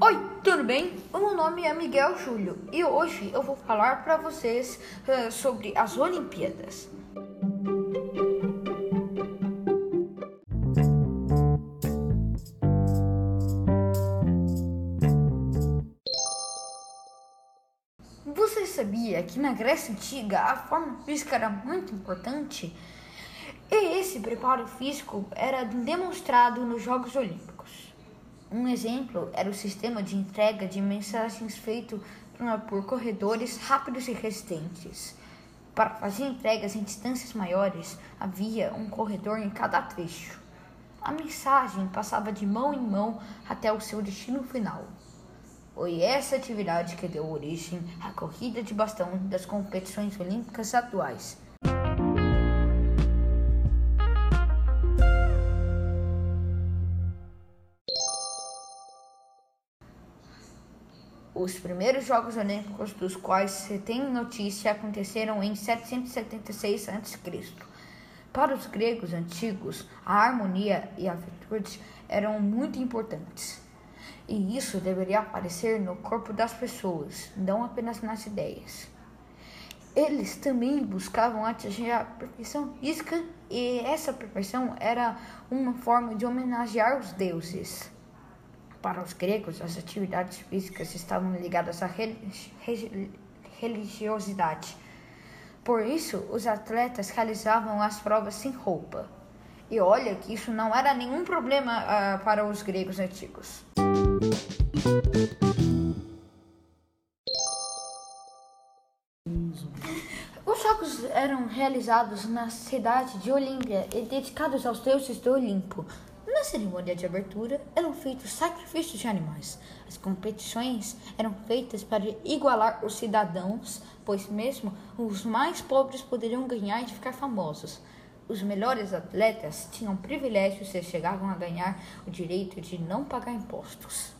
Oi, tudo bem? O meu nome é Miguel Júlio e hoje eu vou falar para vocês uh, sobre as Olimpíadas. Você sabia que na Grécia Antiga a forma física era muito importante? E esse preparo físico era demonstrado nos Jogos Olímpicos. Um exemplo era o sistema de entrega de mensagens feito por corredores rápidos e resistentes. Para fazer entregas em distâncias maiores, havia um corredor em cada trecho. A mensagem passava de mão em mão até o seu destino final. Foi essa atividade que deu origem à corrida de bastão das competições olímpicas atuais. Os primeiros Jogos Olímpicos dos quais se tem notícia aconteceram em 776 a.C. Para os gregos antigos, a harmonia e a virtude eram muito importantes. E isso deveria aparecer no corpo das pessoas, não apenas nas ideias. Eles também buscavam atingir a perfeição física e essa perfeição era uma forma de homenagear os deuses. Para os gregos, as atividades físicas estavam ligadas à religiosidade. Por isso, os atletas realizavam as provas sem roupa. E olha que isso não era nenhum problema uh, para os gregos antigos. Os jogos eram realizados na cidade de Olímpia e dedicados aos deuses do Olimpo. Na cerimônia de abertura eram feitos sacrifícios de animais. As competições eram feitas para igualar os cidadãos, pois mesmo os mais pobres poderiam ganhar e ficar famosos. Os melhores atletas tinham privilégios e chegavam a ganhar o direito de não pagar impostos.